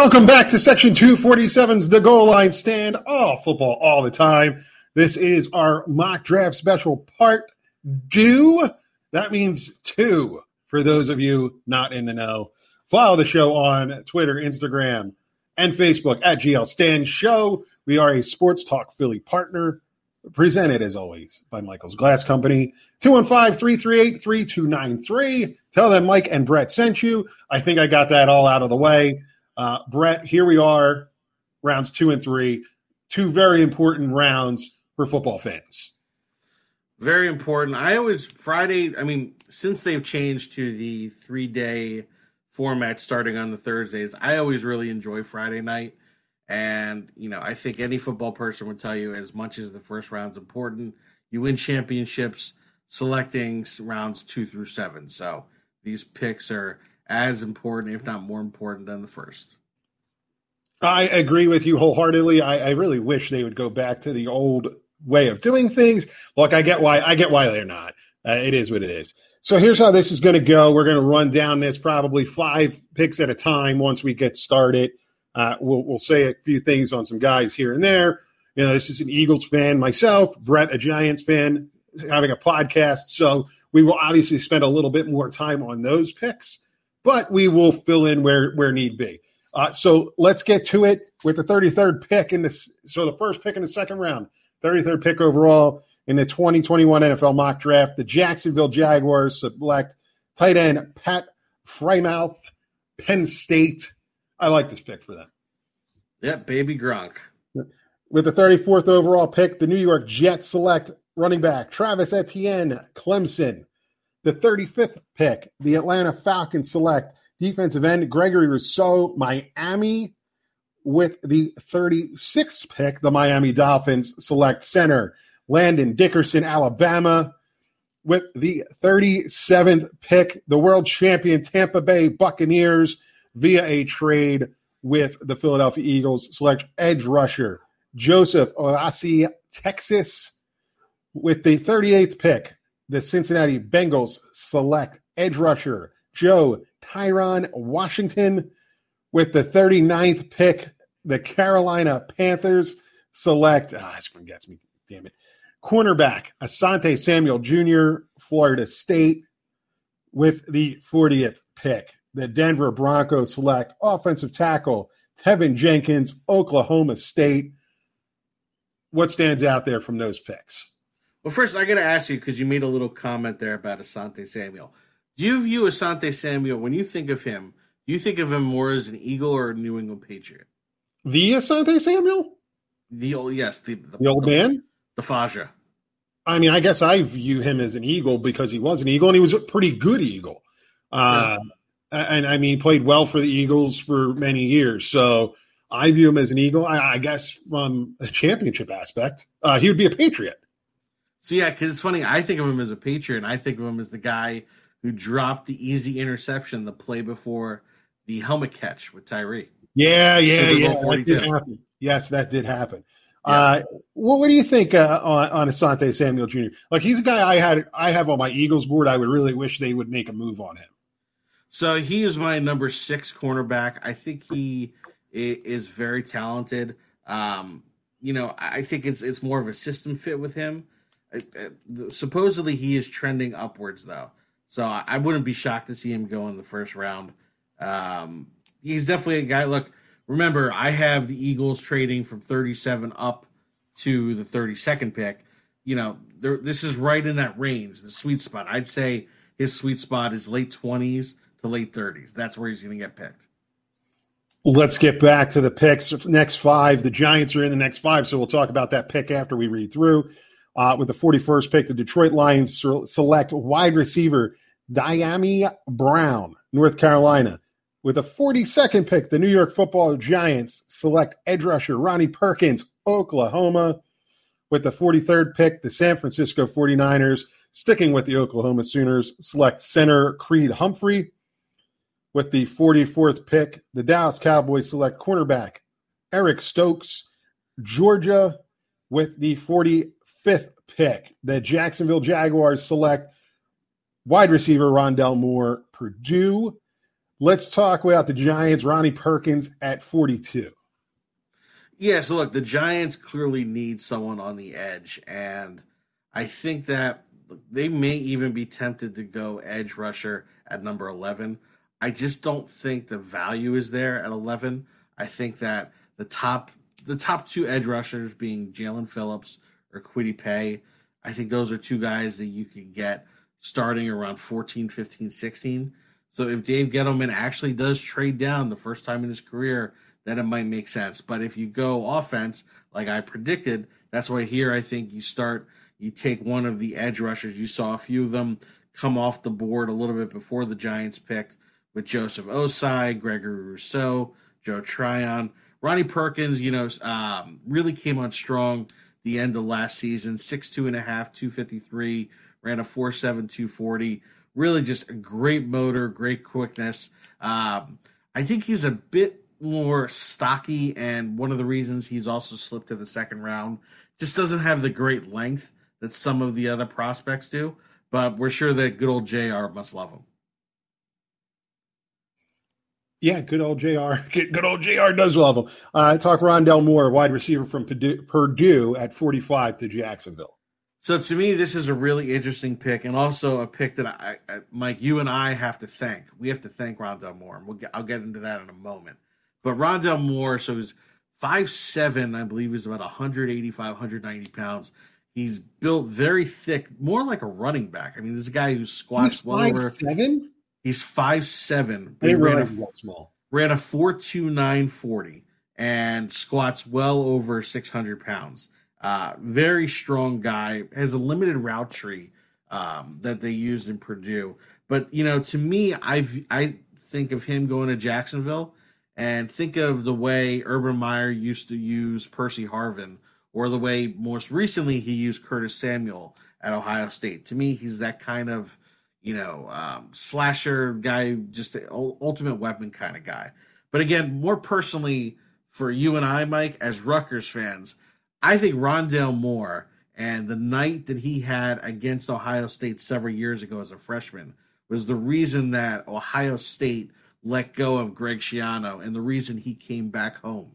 Welcome back to Section 247's The Goal Line Stand. All football all the time. This is our mock draft special part two. That means two for those of you not in the know. Follow the show on Twitter, Instagram, and Facebook at GL Stand Show. We are a Sports Talk Philly partner, presented as always by Michael's Glass Company. 215 338 3293. Tell them Mike and Brett sent you. I think I got that all out of the way. Uh, Brett, here we are, rounds two and three, two very important rounds for football fans. Very important. I always Friday. I mean, since they've changed to the three day format starting on the Thursdays, I always really enjoy Friday night. And you know, I think any football person would tell you, as much as the first round's important, you win championships selecting rounds two through seven. So these picks are as important, if not more important, than the first. I agree with you wholeheartedly. I, I, really wish they would go back to the old way of doing things. Look, I get why I get why they're not. Uh, it is what it is. So here's how this is going to go. We're going to run down this probably five picks at a time once we get started. Uh, we'll, we'll say a few things on some guys here and there. You know, this is an Eagles fan myself, Brett, a Giants fan, having a podcast. So we will obviously spend a little bit more time on those picks but we will fill in where where need be. Uh, so let's get to it with the 33rd pick in this. So the first pick in the second round, 33rd pick overall in the 2021 NFL mock draft. The Jacksonville Jaguars select tight end Pat Freiermuth, Penn State. I like this pick for them. Yep, baby Gronk. With the 34th overall pick, the New York Jets select running back Travis Etienne, Clemson. The 35th pick, the Atlanta Falcons select defensive end Gregory Rousseau, Miami. With the 36th pick, the Miami Dolphins select center Landon Dickerson, Alabama. With the 37th pick, the world champion Tampa Bay Buccaneers, via a trade with the Philadelphia Eagles, select edge rusher Joseph Ossai, Texas. With the 38th pick, the Cincinnati Bengals select edge rusher Joe Tryon Washington. With the 39th pick, the Carolina Panthers select, ah, this one gets me, damn it, cornerback Asante Samuel Jr., Florida State. With the 40th pick, the Denver Broncos select offensive tackle Teven Jenkins, Oklahoma State. What stands out there from those picks? Well, first, I got to ask you because you made a little comment there about Asante Samuel. Do you view Asante Samuel when you think of him? Do you think of him more as an Eagle or a New England Patriot? The Asante Samuel? The old, yes, the the, the old the, man, the Faja. I mean, I guess I view him as an Eagle because he was an Eagle and he was a pretty good Eagle. Uh, yeah. And I mean, he played well for the Eagles for many years. So I view him as an Eagle. I, I guess from a championship aspect, uh, he would be a Patriot. So yeah, because it's funny. I think of him as a Patriot. I think of him as the guy who dropped the easy interception the play before the helmet catch with Tyree. Yeah, yeah, yeah. That did happen. Yes, that did happen. Yeah. Uh, what, what, do you think uh, on, on Asante Samuel Jr.? Like he's a guy I had I have on my Eagles board. I would really wish they would make a move on him. So he is my number six cornerback. I think he is very talented. Um, you know, I think it's it's more of a system fit with him supposedly he is trending upwards though, so I wouldn't be shocked to see him go in the first round. Um, he's definitely a guy. Look, remember I have the Eagles trading from 37 up to the 32nd pick. You know, this is right in that range, the sweet spot. I'd say his sweet spot is late 20s to late 30s. That's where he's going to get picked. Let's get back to the picks. Next five. The Giants are in the next five, so we'll talk about that pick after we read through. Uh, with the 41st pick, the Detroit Lions select wide receiver Dyami Brown, North Carolina. With the 42nd pick, the New York football Giants select edge rusher Ronnie Perkins, Oklahoma. With the 43rd pick, the San Francisco 49ers, sticking with the Oklahoma Sooners, select center Creed Humphrey. With the 44th pick, the Dallas Cowboys select cornerback Eric Stokes, Georgia. With the 40 fifth pick, the Jacksonville Jaguars select wide receiver Rondale Moore, Purdue. Let's talk about the Giants. Ronnie Perkins at 42. Yeah, so look, the Giants clearly need someone on the edge, and I think that they may even be tempted to go edge rusher at number 11. I just don't think the value is there at 11. I think that the top the top two edge rushers being Jaelan Phillips or Kwity Paye. I think those are two guys that you can get starting around 14, 15, 16. So if Dave Gettleman actually does trade down the first time in his career, then it might make sense. But if you go offense, like I predicted, that's why here I think you start, you take one of the edge rushers. You saw a few of them come off the board a little bit before the Giants picked with Joseph Ossai, Gregory Rousseau, Joe Tryon. Ronnie Perkins, you know, um, really came on strong the end of last season, six two and a half, two fifty three, ran a four seven two forty. Really just a great motor, great quickness. Um, I think he's a bit more stocky, and one of the reasons he's also slipped to the second round just doesn't have the great length that some of the other prospects do. But we're sure that good old JR must love him. Yeah, good old JR. Good old JR does love him. Uh, talk Rondale Moore, wide receiver from Purdue, Purdue at 45 to Jacksonville. So to me, this is a really interesting pick, and also a pick that I, I Mike, you and I have to thank. We have to thank Rondale Moore, and we'll get, I'll get into that in a moment. But Rondale Moore, so he's five seven, I believe, is about 185, 190 pounds. He's built very thick, more like a running back. I mean, this is a guy who squats He's well over. seven. He's five seven. He ran a realize he was that small. ran a four two nine forty and squats well over six hundred pounds. Uh, very strong guy. Has a limited route tree um, that they used in Purdue. But you know, to me, I I think of him going to Jacksonville and think of the way Urban Meyer used to use Percy Harvin, or the way most recently he used Curtis Samuel at Ohio State. To me, he's that kind of you know um, slasher guy, just ultimate weapon kind of guy. But again, more personally for you and I, Mike, as Rutgers fans, I think Rondale Moore and the night that he had against Ohio State several years ago as a freshman was the reason that Ohio State let go of Greg Schiano and the reason he came back home.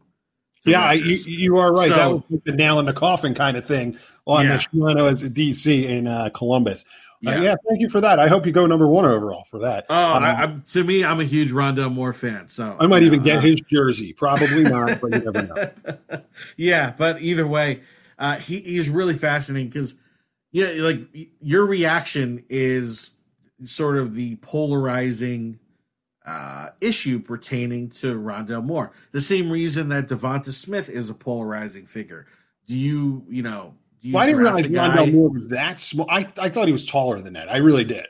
Yeah, you, you are right. that So- was the nail in the coffin kind of thing on Yeah. the Schiano as a DC in uh, Columbus. Uh, Yeah. yeah, thank you for that. I hope you go number one overall for that. Oh, Um, I, to me, I'm a huge Rondale Moore fan. So I might even know, get uh, his jersey. Probably not, but you never know. yeah, but either way, uh, he, he's really fascinating because, yeah, like your reaction is sort of the polarizing uh, issue pertaining to Rondale Moore. The same reason that Devonta Smith is a polarizing figure. Do you, you know, you Well, I didn't realize? Rondale Moore was that small. I, I thought he was taller than that. I really did.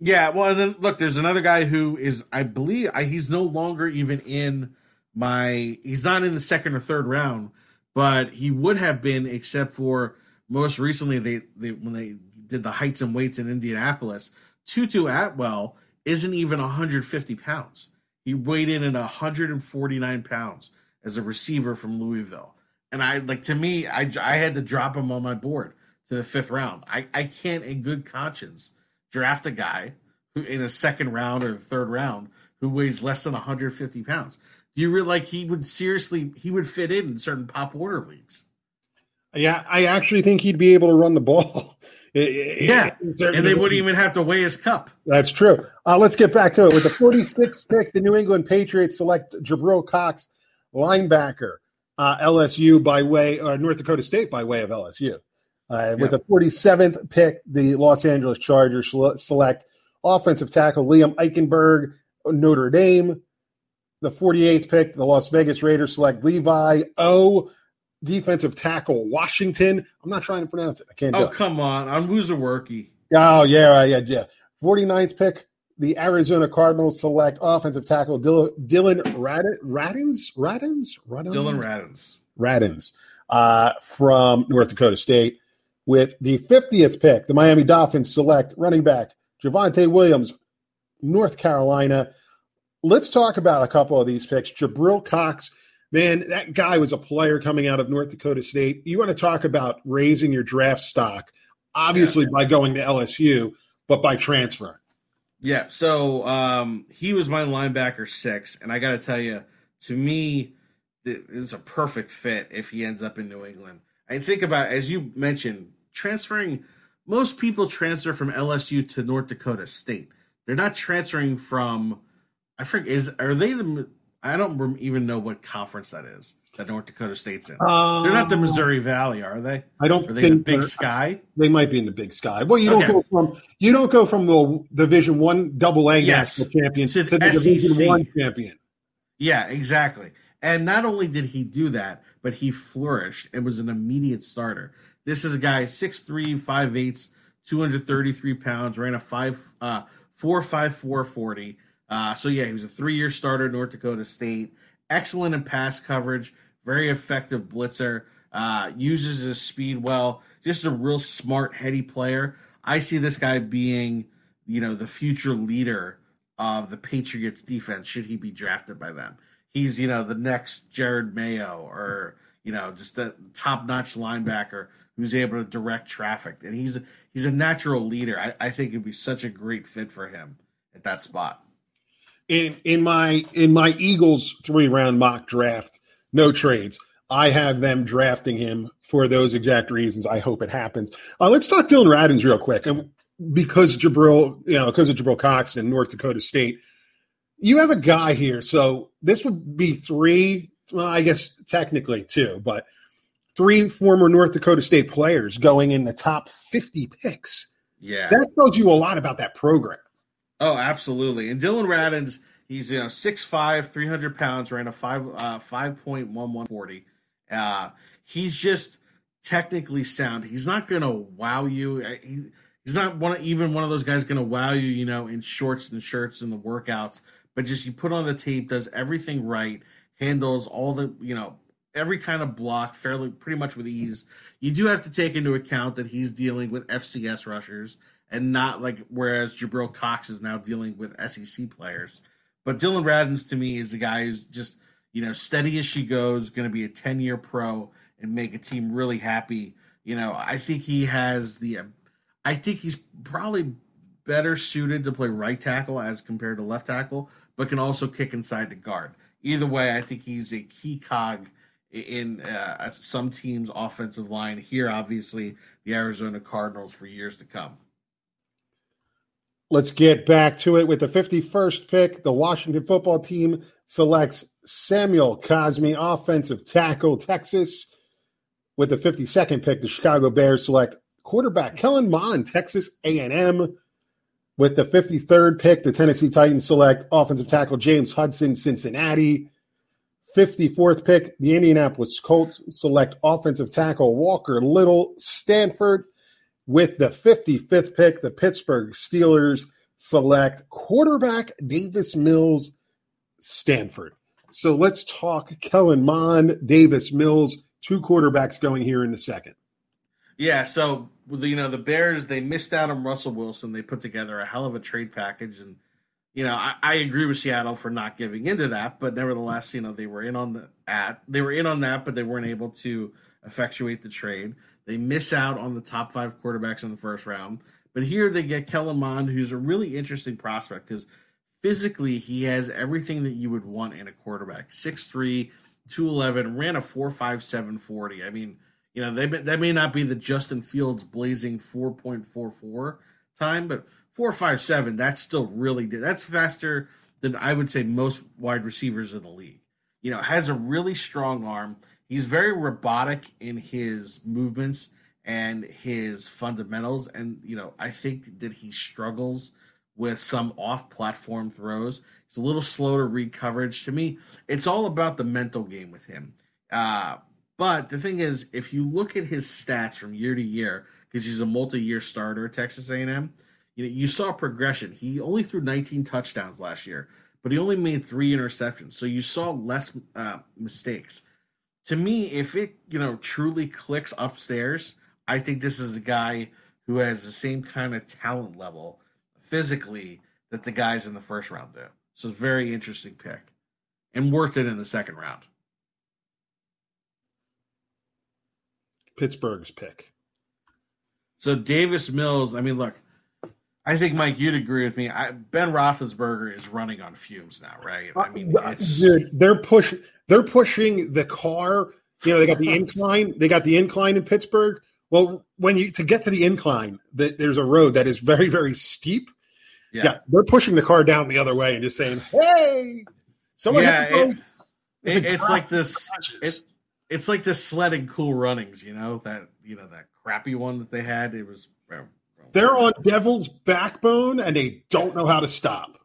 Yeah, well, and then look, there's another guy who is, I believe, I, he's no longer even in my. He's not in the second or third round, but he would have been, except for most recently they, they when they did the heights and weights in Indianapolis. Tutu Atwell isn't even 150 pounds. He weighed in at 149 pounds as a receiver from Louisville, and I like to me, I I had to drop him on my board to the fifth round. I I can't in good conscience draft a guy who in a second round or third round who weighs less than 150 pounds. Do you really like he would seriously he would fit in in certain pop Warner leagues? Yeah, I actually think he'd be able to run the ball. Yeah, And they wouldn't even have to weigh his cup. That's true. Uh, let's get back to it. With the 46th pick, the New England Patriots select Jabril Cox, linebacker, uh, LSU by way, or North Dakota State by way of LSU. Uh, with Yeah. the 47th pick, the Los Angeles Chargers select offensive tackle Liam Eichenberg, Notre Dame. The 48th pick, the Las Vegas Raiders select Levi O, defensive tackle Washington. I'm not trying to pronounce it. I can't do Oh it. come on, I'm Woozaworky. Oh, yeah, yeah, yeah. 49th pick, the Arizona Cardinals select offensive tackle Dillon, Radins? Radins? Radins? Dillon Radins. Radins uh, from North Dakota State. With the 50th pick, the Miami Dolphins select running back Javonte Williams, North Carolina. Let's talk about a couple of these picks. Jabril Cox, man, that guy was a player coming out of North Dakota State. You want to talk about raising your draft stock, obviously by going to LSU, but by transfer. Yeah, so um, he was my linebacker six, and I got to tell you, to me, it's a perfect fit if he ends up in New England. I think about as you mentioned, transferring. Most people transfer from LSU to North Dakota State. They're not transferring from. I forget is are they the? I don't even know what conference that is that North Dakota State's in. Um, they're not the Missouri Valley, are they? I don't are they think the Big Sky. They might be in the Big Sky. Well, you don't go from you don't go from the Division One Double A yes. champion to, to the SEC. Division One champion. Yeah, exactly. And not only did he do that, but he flourished and was an immediate starter. This is a guy 6'3", 5'8", 233 pounds, ran a five uh four five four forty. Uh, so yeah, he was a three year starter at North Dakota State. Excellent in pass coverage, very effective blitzer. Uh, uses his speed well. Just a real smart, heady player. I see this guy being, you know, the future leader of the Patriots defense should he be drafted by them. He's, you know, the next Jerod Mayo or, you know, just a top notch linebacker who's able to direct traffic. And he's he's a natural leader. I, I think it'd be such a great fit for him at that spot. In in my in my Eagles three round mock draft, no trades. I have them drafting him for those exact reasons. I hope it happens. Uh, let's talk Dillon Radunz real quick. And because Jabril, you know, because of Jabril Cox and North Dakota State, you have a guy here. So this would be three, well, I guess technically two, but three former North Dakota State players going in the top 50 picks. Yeah. That tells you a lot about that program. Oh, absolutely. And Dillon Radunz, he's, you know, 6'5, 300 pounds, ran a 5, uh, 5.1140. Uh, he's just technically sound. He's not to wow you. Uh, he, he's not one even one of those guys to wow you, you know, in shorts and shirts and the workouts. But just you put on the tape, does everything right, handles all the, you know, every kind of block fairly pretty much with ease. You do have to take into account that he's dealing with FCS rushers and not like whereas Jabril Cox is now dealing with SEC players. But Dillon Radunz to me is a guy who's just you know steady as she goes, going to be a ten year pro and make a team really happy. You know, I think he has the. I think he's probably better suited to play right tackle as compared to left tackle, but can also kick inside the guard. Either way, I think he's a key cog in uh, some teams' offensive line. Here, obviously, the Arizona Cardinals for years to come. Let's get back to it with the 51st pick. The Washington football team selects Samuel Cosmi, offensive tackle, Texas. With the 52nd pick, the Chicago Bears select quarterback Kellen Mond, Texas A&M. With the 53rd pick, the Tennessee Titans select offensive tackle James Hudson, Cincinnati. 54th pick, the Indianapolis Colts select offensive tackle Walker Little, Stanford. With the 55th pick, the Pittsburgh Steelers select quarterback Davis Mills, Stanford. So let's talk Kellen Mond, Davis Mills, two quarterbacks going here in the second. Yeah, so you know the Bears they missed out on Russell Wilson. They put together a hell of a trade package and you know, I, I, agree with Seattle for not giving into that, but nevertheless, you know, they were in on the at they were in on that, but they weren't able to effectuate the trade. They miss out on the top five quarterbacks in the first round, but here they get Kellen Mond, who's a really interesting prospect because physically he has everything that you would want in a quarterback: 6'3", 211, ran a four five seven forty. I mean, you know, they that may not be the Justin Fields blazing four point four four time, but four five seven, that's still really that's faster than I would say most wide receivers in the league. You know, has a really strong arm. He's very robotic in his movements and his fundamentals. And, you know, I think that he struggles with some off platform throws. He's a little slow to read coverage. To me, it's all about the mental game with him. Uh, but the thing is, if you look at his stats from year to year, because he's a multi-year starter at Texas A&M, you know, you saw progression. He only threw 19 touchdowns last year, but he only made three interceptions. So you saw less uh, mistakes. To me, if it you know truly clicks upstairs, I think this is a guy who has the same kind of talent level physically that the guys in the first round do. So it's a very interesting pick and worth it in the second round. Pittsburgh's pick. So Davis Mills, I mean, look, I think Mike, you'd agree with me. I, ben Roethlisberger is running on fumes now, right? I mean, uh, dude, they're push they're pushing the car. You know, they got the incline. They got the incline in Pittsburgh. Well, when you to get to the incline, that there's a road that is very very steep. Yeah. yeah. they're pushing the car down the other way and just saying, "Hey, someone." Yeah, it, it, it's like this. It, it's like this sledding cool runnings. You know that you know that crappy one that they had. It was. They're on Devil's backbone and they don't know how to stop.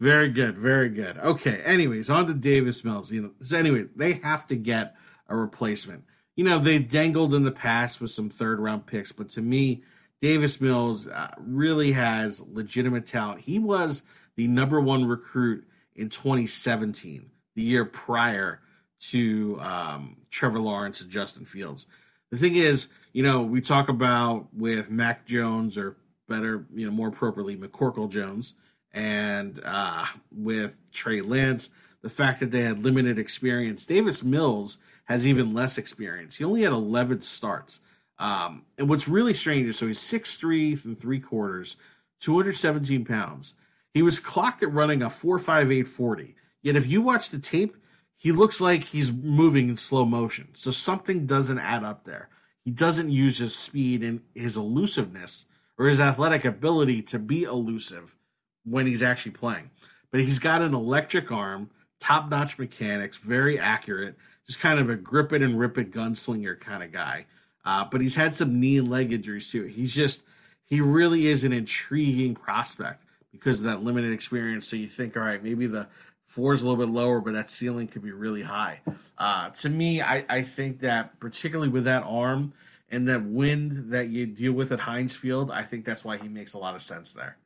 Very good, very good. Okay. Anyways, on to Davis Mills. You know, so anyway, they have to get a replacement. You know, they dangled in the past with some third round picks, but to me, Davis Mills uh, really has legitimate talent. He was the number one recruit in 2017, the year prior to um, Trevor Lawrence and Justin Fields. The thing is, you know, we talk about with Mac Jones, or better, you know, more appropriately, McCorkle Jones, and uh, with Trey Lance, the fact that they had limited experience. Davis Mills has even less experience. He only had 11 starts. Um, and what's really strange is so he's six three and three quarters, 217 pounds. He was clocked at running a 4.5840. Yet if you watch the tape, he looks like he's moving in slow motion. So something doesn't add up there. He doesn't use his speed and his elusiveness or his athletic ability to be elusive when he's actually playing. But he's got an electric arm, top notch mechanics, very accurate, just kind of a grip it and rip it gunslinger kind of guy. Uh, but he's had some knee and leg injuries too. He's just he really is an intriguing prospect because of that limited experience. So you think, all right, maybe the floor is a little bit lower, but that ceiling could be really high. Uh, to me, I, I think that particularly with that arm and that wind that you deal with at Heinz Field, I think that's why he makes a lot of sense there.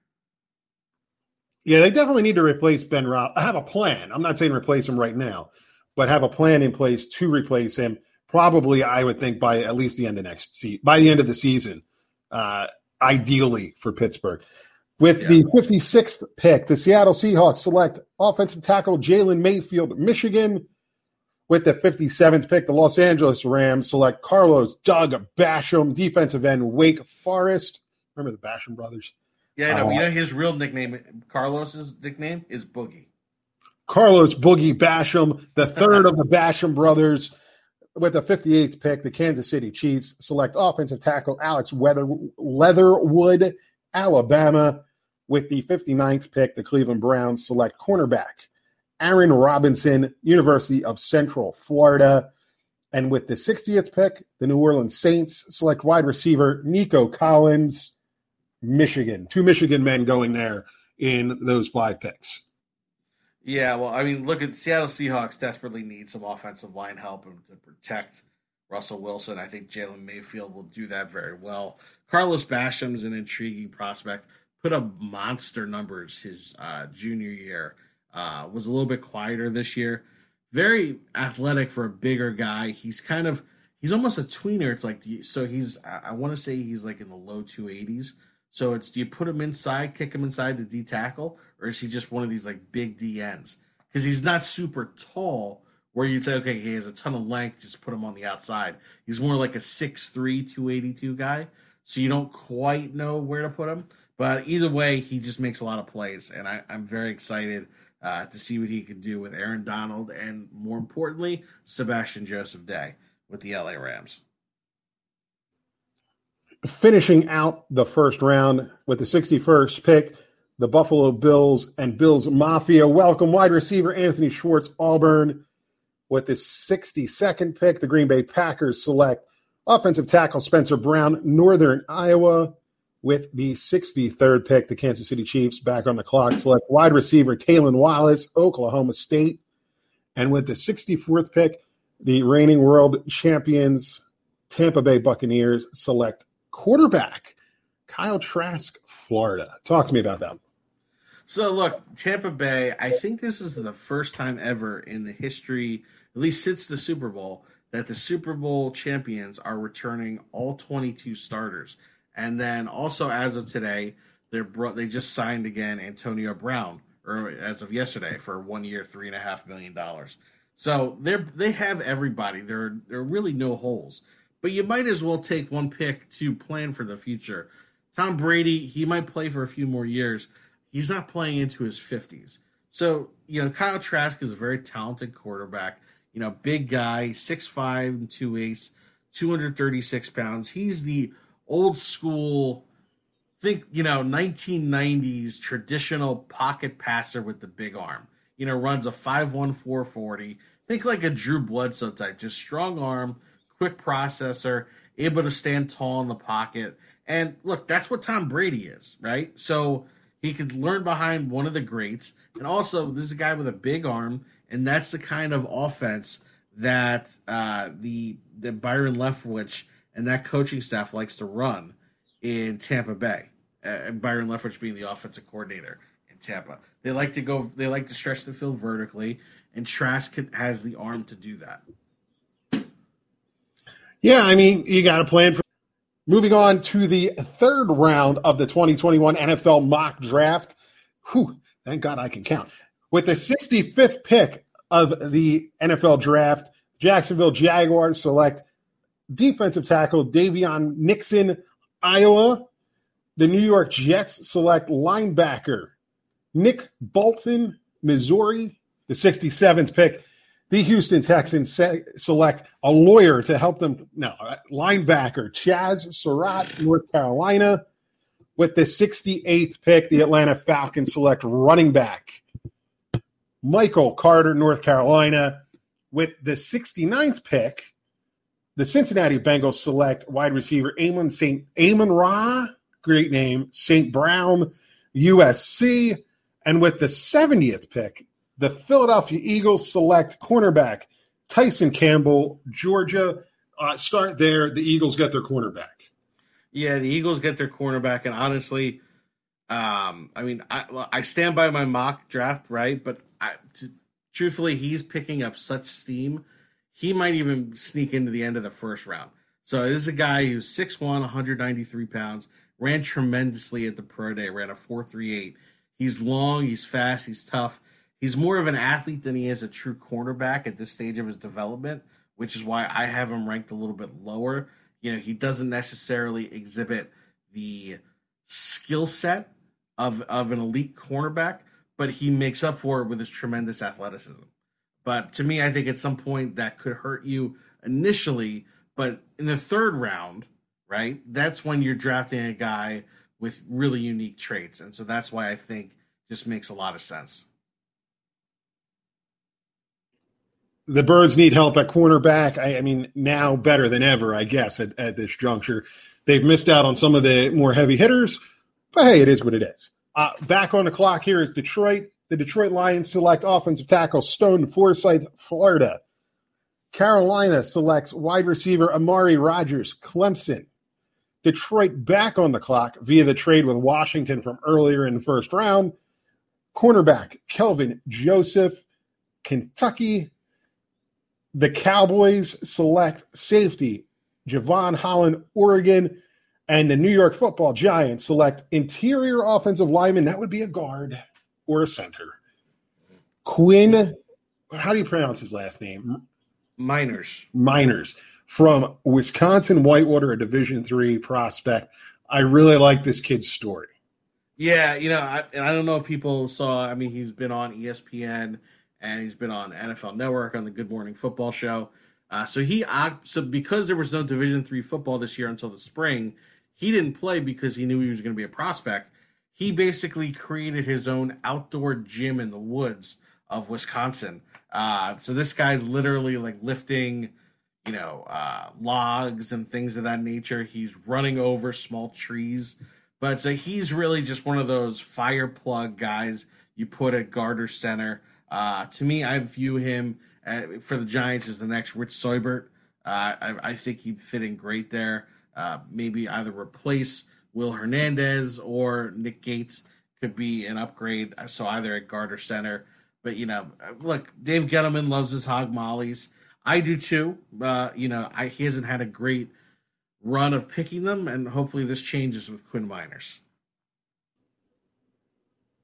Yeah, they definitely need to replace Ben Rob. I have a plan. I'm not saying replace him right now, but have a plan in place to replace him probably I would think by at least the end of next season, by the end of the season, uh, ideally for Pittsburgh. With yeah. the 56th pick, the Seattle Seahawks select offensive tackle Jalen Mayfield, Michigan. With the 57th pick, the Los Angeles Rams select Carlos Doug Basham, defensive end, Wake Forest. Remember the Basham brothers? Yeah, I know. Uh, you know his real nickname, Carlos's nickname is Boogie. Carlos Boogie Basham, the third of the Basham brothers with the 58th pick, the Kansas City Chiefs select offensive tackle Alex Weather, Leatherwood, Alabama. With the 59th pick, the Cleveland Browns select cornerback Aaron Robinson, University of Central Florida. And with the 60th pick, the New Orleans Saints select wide receiver Nico Collins, Michigan. Two Michigan men going there in those five picks. Yeah, well, I mean, look at Seattle Seahawks desperately need some offensive line help to protect Russell Wilson. I think Jalen Mayfield will do that very well. Carlos Basham is an intriguing prospect. Put up monster numbers his uh, junior year. Uh, was a little bit quieter this year. Very athletic for a bigger guy. He's kind of he's almost a tweener. It's like so he's I, I want to say he's like in the low two eighties. So it's do you put him inside, kick him inside the D tackle, or is he just one of these like big DNs? Because he's not super tall, where you'd say, okay, he has a ton of length, just put him on the outside. He's more like a 6'3, 282 guy. So you don't quite know where to put him. But either way, he just makes a lot of plays, and I, am very excited uh, to see what he can do with Aaron Donald and, more importantly, Sebastian Joseph Day with the LA Rams finishing out the first round with the 61st pick, the Buffalo Bills and Bills Mafia welcome wide receiver Anthony Schwartz, Auburn. With the 62nd pick, the Green Bay Packers select offensive tackle Spencer Brown, Northern Iowa. With the 63rd pick, the Kansas City Chiefs back on the clock select wide receiver Kalen Wallace, Oklahoma State. And with the 64th pick, the reigning world champions Tampa Bay Buccaneers select quarterback, Kyle Trask, Florida. Talk to me about that. So, look, Tampa Bay, I think this is the first time ever in the history, at least since the Super Bowl, that the Super Bowl champions are returning all 22 starters. And then also, as of today, they're bro- they just signed again Antonio Brown, or as of yesterday, for one year, three and a half million dollars. So they're they have everybody. There are, there are really no holes but you might as well take one pick to plan for the future. Tom Brady, he might play for a few more years. He's not playing into his 50s. So, you know, Kyle Trask is a very talented quarterback. You know, big guy, 6'5 and 2 ace, 236 pounds. He's the old school, think, you know, 1990s traditional pocket passer with the big arm. You know, runs a 5'1, Think like a Drew Bledsoe type, just strong arm, quick processor, able to stand tall in the pocket. And look, that's what Tom Brady is, right? So he could learn behind one of the greats. And also, this is a guy with a big arm, and that's the kind of offense that uh, the the Byron Leftwich and that coaching staff likes to run in Tampa Bay. Uh, and Byron Leftwich being the offensive coordinator in Tampa, they like to go. They like to stretch the field vertically, and Trask has the arm to do that. Yeah, I mean, you got to plan for. Moving on to the third round of the 2021 NFL mock draft. Whew, thank God I can count. With the 65th pick of the NFL draft, Jacksonville Jaguars select defensive tackle Daviyon Nixon, Iowa. The New York Jets select linebacker Nick Bolton, Missouri. The 67th pick, the Houston Texans se- select a lawyer to help them. No, linebacker Chaz Surratt, North Carolina. With the 68th pick, the Atlanta Falcons select running back Michael Carter, North Carolina. With the 69th pick, the Cincinnati Bengals select wide receiver Amon St. Amon Ra, great name, St. Brown, USC. And with the 70th pick, the Philadelphia Eagles select cornerback Tyson Campbell, Georgia. Uh, start there. The Eagles get their cornerback. Yeah, the Eagles get their cornerback, and honestly, um, I mean, I I stand by my mock draft, right? But I, to, truthfully, he's picking up such steam. He might even sneak into the end of the first round. So this is a guy who's 6'1", 193 pounds, ran tremendously at the pro day, ran a 4.38. He's long, he's fast, he's tough he's more of an athlete than he is a true cornerback at this stage of his development, which is why I have him ranked a little bit lower. You know, he doesn't necessarily exhibit the skill set of of an elite cornerback, but he makes up for it with his tremendous athleticism. But to me, I think at some point that could hurt you initially, but in the third round, right? That's when you're drafting a guy with really unique traits, and so that's why I think just makes a lot of sense. the Birds need help at cornerback. I, I, mean, now better than ever, I guess, at, at, this juncture. They've missed out on some of the more heavy hitters, but hey, it is what it is. Uh, back on the clock here is Detroit. The Detroit Lions select offensive tackle Stone Forsythe, Florida. Carolina selects wide receiver Amari Rogers, Clemson. Detroit back on the clock via the trade with Washington from earlier in the first round. Cornerback Kelvin Joseph, Kentucky. The Cowboys select safety Jevon Holland, Oregon, and the New York football Giants select interior offensive lineman. That would be a guard or a center. Quinn, how do you pronounce his last name? Meinerz. Meinerz from Wisconsin Whitewater, a Division three prospect. I really like this kid's story. Yeah, you know, I, and I don't know if people saw. I mean, he's been on ESPN and he's been on NFL Network on the Good Morning Football show. Uh, so he so because there was no Division three football this year until the spring, he didn't play because he knew he was going to be a prospect. He basically created his own outdoor gym in the woods of Wisconsin. Uh, so this guy's literally like lifting, you know, uh, logs and things of that nature. He's running over small trees, but so he's really just one of those fire plug guys you put at Garter Center. Uh, to me, I view him uh, for the Giants as the next Rich Seubert. Uh, I, I, think he'd fit in great there. Uh, maybe either replace Will Hernandez or Nick Gates could be an upgrade. So either at guard or center. But you know, look, Dave Gettleman loves his hog mollies. I do too. Uh, you know, I, he hasn't had a great run of picking them, and hopefully this changes with Quinn Meinerz.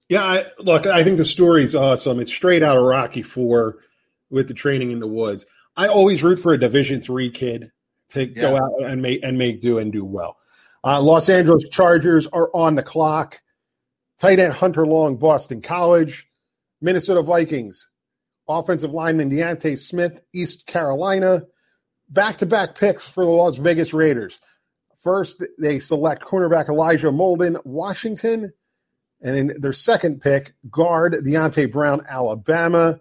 Yeah, I, look, I think the story's awesome. It's straight out of Rocky Four with the training in the woods. I always root for a Division three kid to yeah. go out and make and make do and do well. Uh, Los Angeles Chargers are on the clock. Tight end Hunter Long, Boston College. Minnesota Vikings, offensive lineman D'Ante Smith, East Carolina. Back to back picks for the Las Vegas Raiders. First, they select cornerback Elijah Molden, Washington. And in their second pick, guard Deonte Brown, Alabama.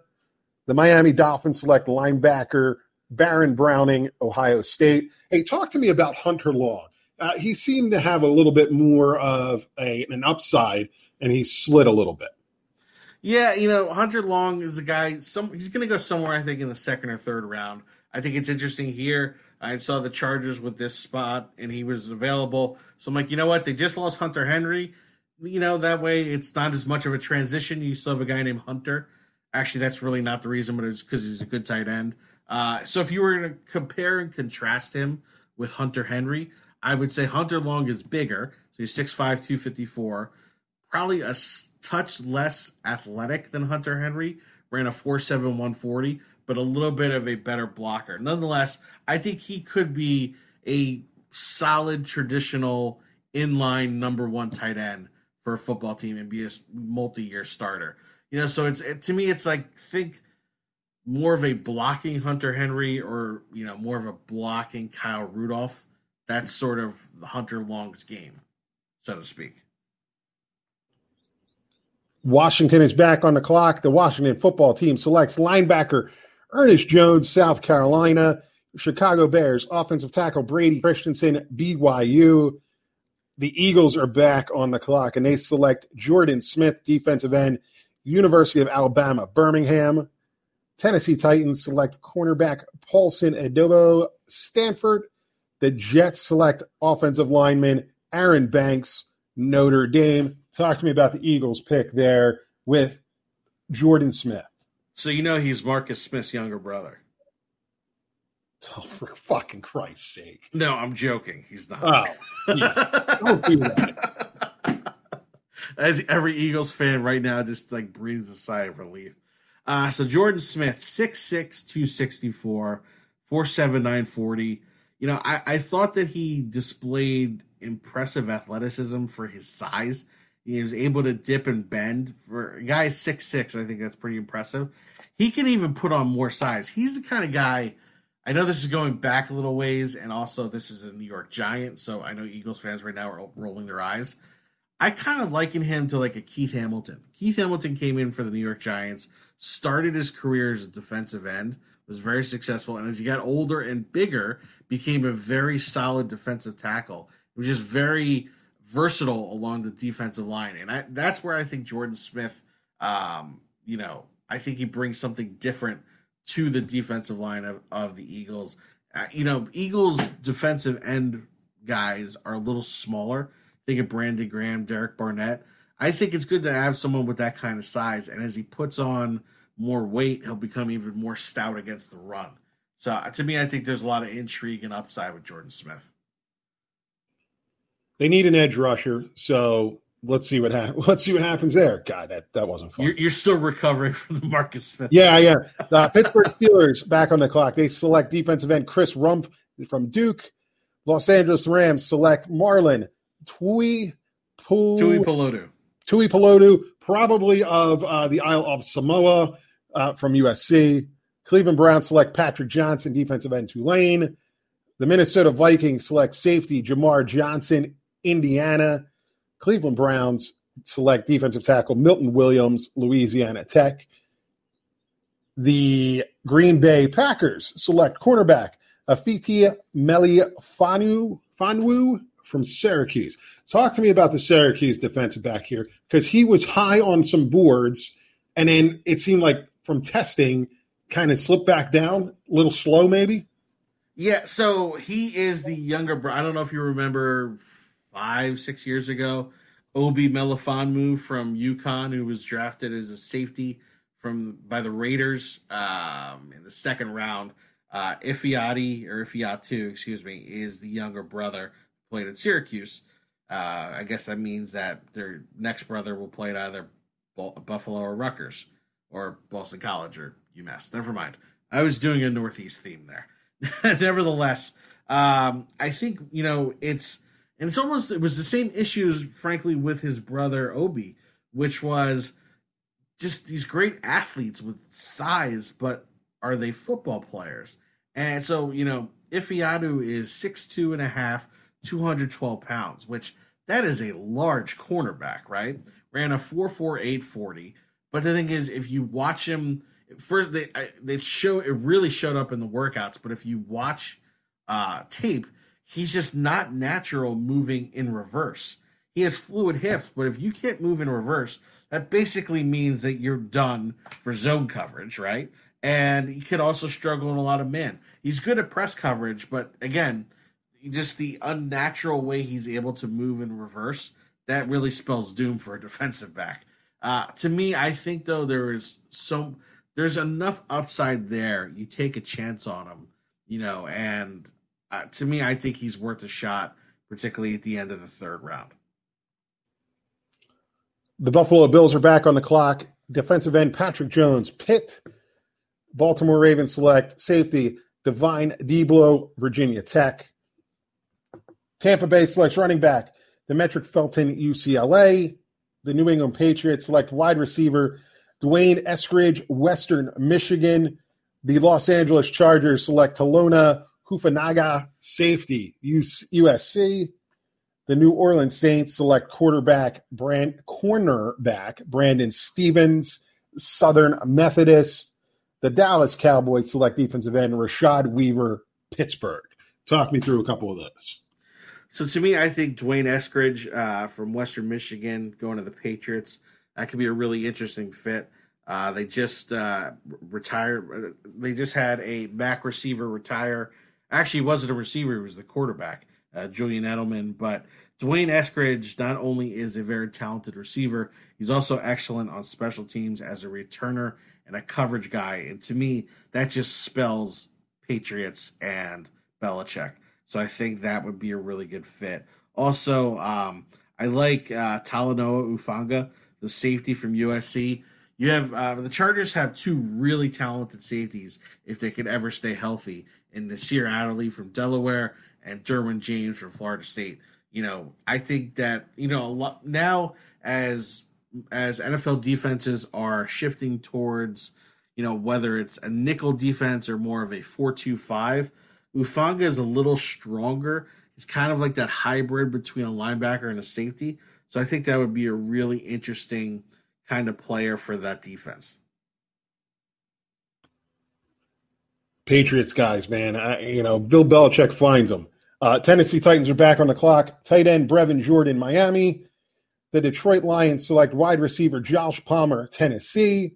The Miami Dolphins select linebacker Baron Browning, Ohio State. Hey, talk to me about Hunter Long. Uh, he seemed to have a little bit more of a, an upside, and he slid a little bit. Yeah, you know, Hunter Long is a guy. Some he's going to go somewhere. I think in the second or third round. I think it's interesting here. I saw the Chargers with this spot, and he was available. So I'm like, you know what? They just lost Hunter Henry. You know that way it's not as much of a transition. You still have a guy named Hunter. Actually, that's really not the reason, but it's because he's a good tight end. Uh, so if you were to compare and contrast him with Hunter Henry, I would say Hunter Long is bigger. So he's 6'5", 254. Probably a touch less athletic than Hunter Henry. Ran a 4'7", 140, but a little bit of a better blocker. Nonetheless, I think he could be a solid traditional inline number one tight end for a football team and be a multi-year starter. You know, so it's it, to me, it's like think more of a blocking Hunter Henry or you know more of a blocking Kyle Rudolph. That's sort of the Hunter Long's game, so to speak. Washington is back on the clock. The Washington football team selects linebacker Ernest Jones, South Carolina. Chicago Bears offensive tackle Brady Christensen, BYU. The Eagles are back on the clock and they select Jordan Smith, defensive end, University of Alabama, Birmingham. Tennessee Titans select cornerback Paulson Adebo, Stanford. The Jets select offensive lineman Aaron Banks, Notre Dame. Talk to me about the Eagles pick there with Jordan Smith. So you know he's Marcus Smith's younger brother. Oh, for fucking Christ's sake! No, I'm joking. He's not. Oh, don't do that. As every Eagles fan right now just like breathes a sigh of relief. Uh, so Jordan Smith, 6'6", 264, 4'7", You know, I, I thought that he displayed impressive athleticism for his size. He was able to dip and bend. For a guy six six, I think that's pretty impressive. He can even put on more size. He's the kind of guy. I know this is going back a little ways, and also this is a New York Giant, so I know Eagles fans right now are rolling their eyes. I kind of liken him to like a Keith Hamilton. Keith Hamilton came in for the New York Giants started his career as a defensive end, was very successful, and as he got older and bigger, became a very solid defensive tackle. He was just very versatile along the defensive line, and I, that's where I think Jordan Smith, um, you know, I think he brings something different to the defensive line of, of the Eagles. Uh, you know, Eagles defensive end guys are a little smaller. Think of Brandon Graham, Derek Barnett. I think it's good to have someone with that kind of size. And as he puts on more weight, he'll become even more stout against the run. So uh, to me, I think there's a lot of intrigue and upside with Jordan Smith. They need an edge rusher, so let's see what ha- let's see what happens there. God, that, that wasn't fun. You're, you're still recovering from the Marcus Smith. Yeah, yeah. The Pittsburgh Steelers back on the clock. They select defensive end Chris Rumph from Duke. Los Angeles Rams select Marlon Tui Tui Pelotu. Tuipulotu, probably of uh, the Isle of Samoa uh, from USC. Cleveland Browns select Patrick Johnson, defensive end Tulane. The Minnesota Vikings select safety Jamar Johnson, Indiana. Cleveland Browns select defensive tackle Milton Williams, Louisiana Tech. The Green Bay Packers select cornerback Afiti Melifonwu, Fonwu from Syracuse. Talk to me about the Syracuse defensive back here because he was high on some boards, and then it seemed like from testing, kind of slipped back down, a little slow maybe. Yeah, so he is the younger bro. I don't know if you remember five, six years ago, Obi Melifonwu from UConn, who was drafted as a safety from by the Raiders um, in the second round. Uh, Ifiati or Ifiatu, excuse me, is the younger brother played at Syracuse. Uh, I guess that means that their next brother will play at either Buffalo or Rutgers or Boston College or UMass. Never mind. I was doing a Northeast theme there. Nevertheless, um, I think you know it's And it's almost it was the same issues, frankly, with his brother Obi, which was just these great athletes with size, but are they football players? And so, you know, Ifeatu is six two and a half, 212 pounds, which that is a large cornerback, right? Ran a 4.48 40. But the thing is, if you watch him first, they they show it really showed up in the workouts. But if you watch uh, tape, he's just not natural moving in reverse. He has fluid hips, but if you can't move in reverse, that basically means that you're done for zone coverage, right? And he could also struggle in a lot of men. He's good at press coverage, but again, just the unnatural way he's able to move in reverse, that really spells doom for a defensive back. Uh, to me, I think though there is so there's enough upside there. You take a chance on him, you know, and uh, to me, I think he's worth a shot, particularly at the end of the third round. The Buffalo Bills are back on the clock. Defensive end Patrick Jones, Pitt, Baltimore Ravens select safety Divine Deablo, Virginia Tech. Tampa Bay selects running back Demetric Felton, UCLA. The New England Patriots select wide receiver D'Wayne Eskridge, Western Michigan. The Los Angeles Chargers select Talanoa Hufanga, safety, USC. The New Orleans Saints select quarterback Brand cornerback Brandon Stephens, Southern Methodist. The Dallas Cowboys select defensive end Rashad Weaver, Pittsburgh. Talk me through a couple of those. So to me, I think D'Wayne Eskridge uh, from Western Michigan going to the Patriots that could be a really interesting fit. Uh, they just uh, retired. They just had a back receiver retire. Actually, wasn't a receiver; he was the quarterback, uh, Julian Edelman. But D'Wayne Eskridge not only is a very talented receiver, he's also excellent on special teams as a returner and a coverage guy. And to me, that just spells Patriots and Belichick. So I think that would be a really good fit. Also, um, I like uh, Talanoa Hufanga, the safety from USC. You have uh, the Chargers have two really talented safeties if they could ever stay healthy in Nasir Adderley from Delaware and Derwin James from Florida State. You know, I think that you know a lot now as as NFL defenses are shifting towards you know whether it's a nickel defense or more of a four-two-five. Hufanga is a little stronger. It's kind of like that hybrid between a linebacker and a safety. So I think that would be a really interesting kind of player for that defense. Patriots guys, man. I, you know, Bill Belichick finds them. Uh, Tennessee Titans are back on the clock. Tight end Brevin Jordan, Miami. The Detroit Lions select wide receiver Josh Palmer, Tennessee.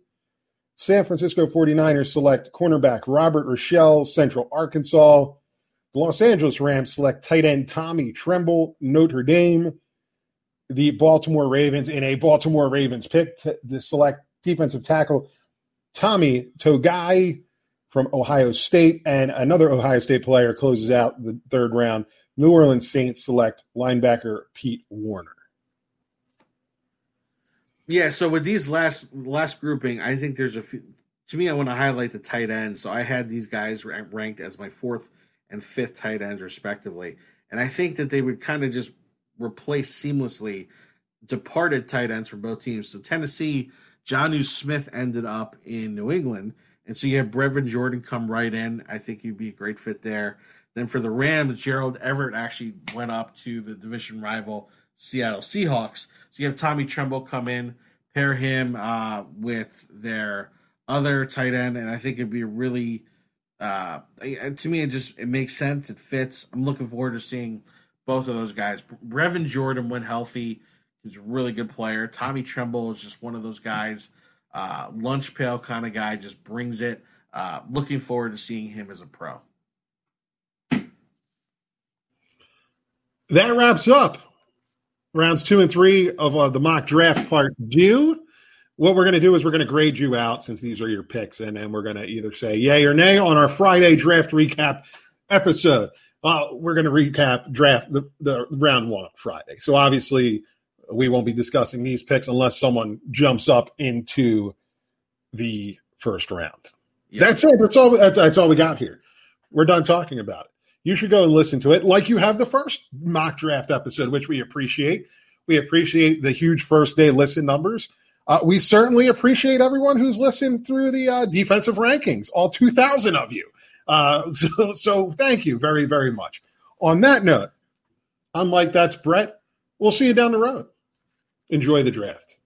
San Francisco 49ers select cornerback Robert Rochell, Central Arkansas. The Los Angeles Rams select tight end Tommy Tremble, Notre Dame. The Baltimore Ravens, in a Baltimore Ravens pick to, to select defensive tackle Tommy Togiai, from Ohio State, and another Ohio State player closes out the third round. New Orleans Saints select linebacker Pete Werner. Yeah, so with these last last grouping, I think there's a few. To me, I want to highlight the tight ends. So I had these guys ranked as my fourth and fifth tight ends, respectively, and I think that they would kind of just replace seamlessly departed tight ends for both teams. So Tennessee, Jonnu Smith ended up in New England and so you have Brevin Jordan come right in. I think he'd be a great fit there. Then for the Rams, Gerald Everett actually went up to the division rival Seattle Seahawks. So you have Tommy Tremble come in, pair him uh, with their other tight end, and I think it'd be really uh, to me it just it makes sense. It fits. I'm looking forward to seeing both of those guys. Brevin Jordan, when healthy, he's a really good player. Tommy Tremble is just one of those guys uh, lunch pail kind of guy, just brings it. Uh, looking forward to seeing him as a pro. That wraps up rounds two and three of uh, the mock draft part two. What we're going to do is we're going to grade you out since these are your picks, and then we're going to either say yay or nay on our Friday draft recap episode. Uh, we're going to recap draft the, the round one on Friday. So obviously, we won't be discussing these picks unless someone jumps up into the first round. Yep. That's it. That's all. That's, that's all we got here. We're done talking about it. You should go and listen to it like you have the first mock draft episode, which we appreciate. We appreciate the huge first day listen numbers. Uh, we certainly appreciate everyone who's listened through the uh, defensive rankings, all 2,000 of you. Uh, so, so thank you very, very much. On that note, I'm Mike, that's Brett. We'll see you down the road. Enjoy the draft.